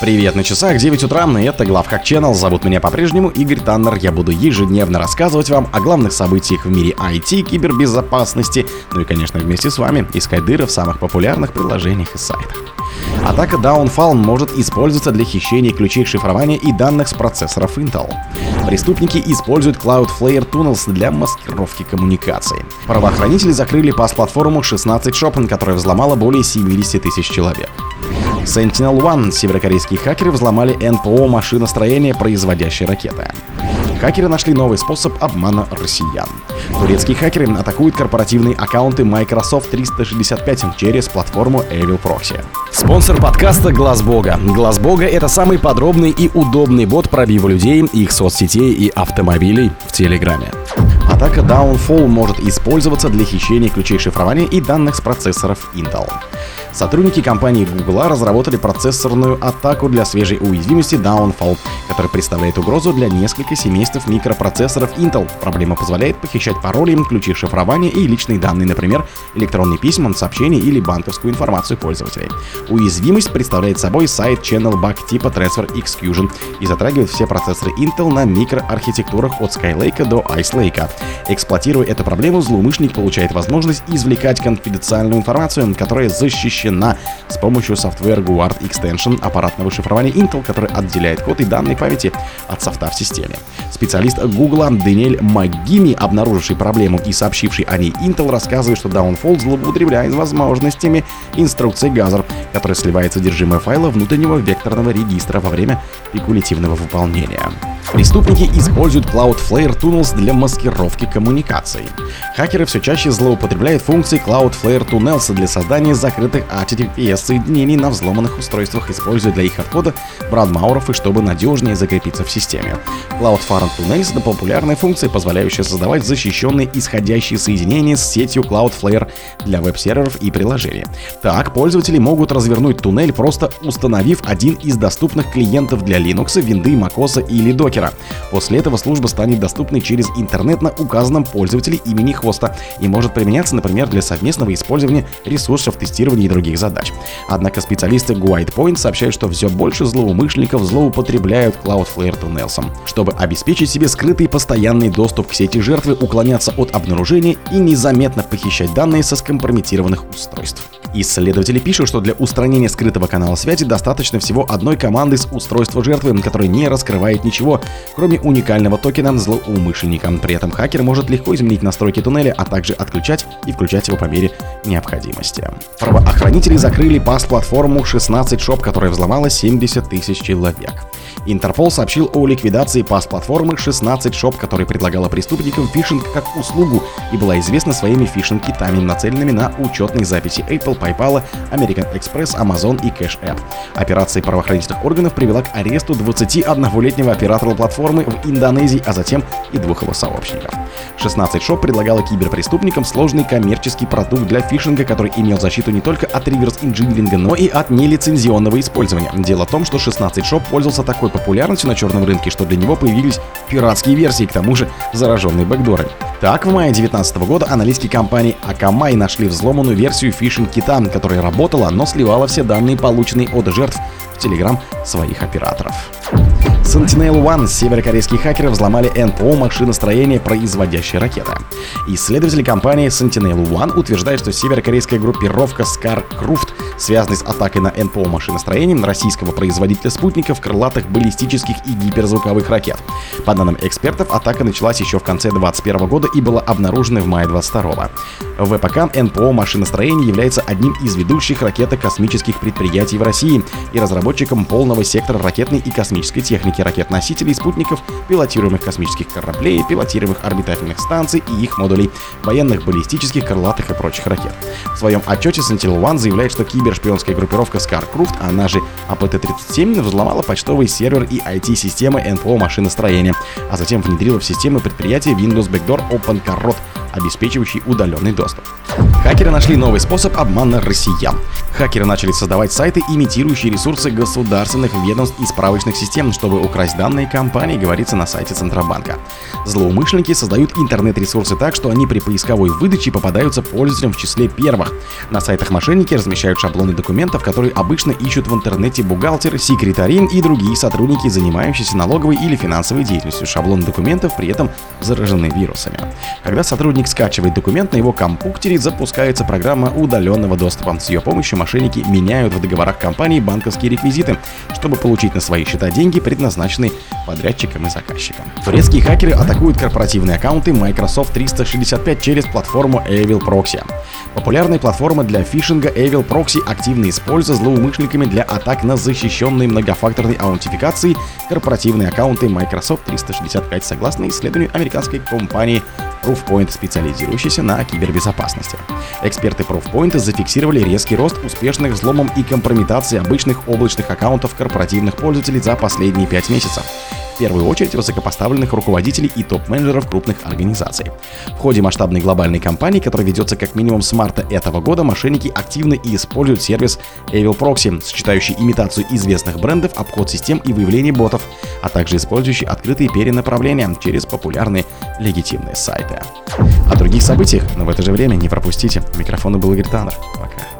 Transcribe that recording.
Привет, на часах 9 утра, и это Главхак Channel. Зовут меня по-прежнему Игорь Таннер. Я буду ежедневно рассказывать вам о главных событиях в мире IT, кибербезопасности, ну и, конечно, вместе с вами искать дыры в самых популярных приложениях и сайтах. Атака Downfall может использоваться для хищения ключей шифрования и данных с процессоров Intel. Преступники используют Cloudflare Tunnels для маскировки коммуникаций. Правоохранители закрыли пас-платформу 16 Shop, которая взломала более 70 тысяч человек. Sentinel One северокорейские хакеры взломали НПО машиностроения, производящей ракеты. Хакеры нашли новый способ обмана россиян. Турецкие хакеры атакуют корпоративные аккаунты Microsoft 365 через платформу Evil Proxy. Спонсор подкаста Глаз Бога. Глаз Бога это самый подробный и удобный бот пробива людей, их соцсетей и автомобилей в Телеграме. Атака Downfall может использоваться для хищения ключей шифрования и данных с процессоров Intel. Сотрудники компании Google разработали процессорную атаку для свежей уязвимости Downfall, которая представляет угрозу для нескольких семейств микропроцессоров Intel. Проблема позволяет похищать пароли, ключи шифрования и личные данные, например, электронные письма, сообщения или банковскую информацию пользователей. Уязвимость представляет собой сайт Channel Bug типа Transfer Execution и затрагивает все процессоры Intel на микроархитектурах от Skylake до Ice Lake. Эксплуатируя эту проблему, злоумышленник получает возможность извлекать конфиденциальную информацию, которая защищена с помощью Software Guard Extension аппаратного шифрования Intel, который отделяет код и данные памяти от софта в системе. Специалист Google Даниэль Могими, обнаруживший проблему и сообщивший о ней Intel, рассказывает, что Downfall злоупотребляет возможностями инструкции Gather, которая сливает содержимое файла внутреннего векторного регистра во время спекулятивного выполнения. Преступники используют Cloudflare Tunnels для маскировки коммуникаций. Хакеры все чаще злоупотребляют функции Cloudflare Tunnels для создания закрытых HTTPS-соединений на взломанных устройствах, используя для их отхода брадмауров и чтобы надежнее закрепиться в системе. Cloudflare Tunnels — это популярная функция, позволяющая создавать защищенные исходящие соединения с сетью Cloudflare для веб-серверов и приложений. Так, пользователи могут развернуть туннель, просто установив один из доступных клиентов для Linux, Windows, macOS или Docker. После этого служба станет доступной через интернет на указанном пользователе имени хоста и может применяться, например, для совместного использования ресурсов тестирования и других задач. Однако специалисты GuidePoint сообщают, что все больше злоумышленников злоупотребляют Cloudflare Tunnels, чтобы обеспечить себе скрытый постоянный доступ к сети жертвы, уклоняться от обнаружения и незаметно похищать данные со скомпрометированных устройств. Исследователи пишут, что для устранения скрытого канала связи достаточно всего одной команды с устройства жертвы, которая не раскрывает ничего, кроме уникального токена злоумышленника. При этом хакер может легко изменить настройки туннеля, а также отключать и включать его по мере необходимости. Правоохранители закрыли пас-платформу 16 шоп, которая взломала 70 тысяч человек. Интерпол сообщил о ликвидации пас-платформы 16 шоп, которая предлагала преступникам фишинг как услугу и была известна своими фишинг-китами, нацеленными на учетные записи Apple, PayPal, American Express, Amazon и Cash App. Операция правоохранительных органов привела к аресту 21-летнего оператора платформы в Индонезии, а затем и двух его сообщников. 16 шоп предлагала киберпреступникам сложный коммерческий продукт для фишинга, который имел защиту не только от реверс-инжиниринга, но и от нелицензионного использования. Дело в том, что 16 шоп пользовался такой популярностью на черном рынке, что для него появились пиратские версии, к тому же зараженные бэкдорами. Так, в мае 2019 года аналитики компании Akamai нашли взломанную версию фишинг-кита, которая работала, но сливала все данные, полученные от жертв в Telegram своих операторов. Sentinel One северокорейские хакеры взломали НПО машиностроения, производящей ракеты. Исследователи компании Sentinel One утверждают, что северокорейская группировка ScarCruft, связанная с атакой на НПО машиностроения российского производителя спутников, крылатых, баллистических и гиперзвуковых ракет. По данным экспертов, атака началась еще в конце 2021 года и была обнаружена в мае 22 ВПК НПО машиностроения является одним из ведущих ракетно-космических предприятий в России и разработчиком полного сектора ракетной и космической техники ракет-носителей, спутников, пилотируемых космических кораблей, пилотируемых орбитальных станций и их модулей, военных, баллистических, крылатых и прочих ракет. В своем отчете Sentinel One заявляет, что кибершпионская группировка ScarCruft, она же АПТ-37, взломала почтовый сервер и IT-системы НПО машиностроения, а затем внедрила в системы предприятия Windows Backdoor Open Carrot, обеспечивающий удаленный доступ. Хакеры нашли новый способ обмана россиян. Хакеры начали создавать сайты, имитирующие ресурсы государственных ведомств и справочных систем, чтобы украсть данные компании, говорится на сайте Центробанка. Злоумышленники создают интернет-ресурсы так, что они при поисковой выдаче попадаются пользователям в числе первых. На сайтах мошенники размещают шаблоны документов, которые обычно ищут в интернете бухгалтеры, секретари и другие сотрудники, занимающиеся налоговой или финансовой деятельностью. Шаблоны документов при этом заражены вирусами. Когда сотрудник скачивает документ, на его компьютере запускается программа удаленного доступа. С ее помощью мошенники меняют в договорах компании банковские реквизиты, чтобы получить на свои счета деньги, предназначенные подрядчикам и заказчикам. Турецкие хакеры атакуют корпоративные аккаунты Microsoft 365 через платформу Evil Proxy. Популярная платформа для фишинга Evil Proxy активно используется злоумышленниками для атак на защищенные многофакторной аутентификацией корпоративные аккаунты Microsoft 365 согласно исследованию американской компании Proofpoint, специализирующейся на кибербезопасности. Эксперты Proofpoint зафиксировали резкий рост успешных взломов и компрометации обычных облачных аккаунтов корпоративных пользователей за последние 5 месяцев в первую очередь высокопоставленных руководителей и топ-менеджеров крупных организаций. В ходе масштабной глобальной кампании, которая ведется как минимум с марта этого года, мошенники активно и используют сервис Evil Proxy, сочетающий имитацию известных брендов, обход систем и выявление ботов, а также использующий открытые перенаправления через популярные легитимные сайты. О других событиях, но в это же время не пропустите. Микрофон был Игорь Таннер. Пока.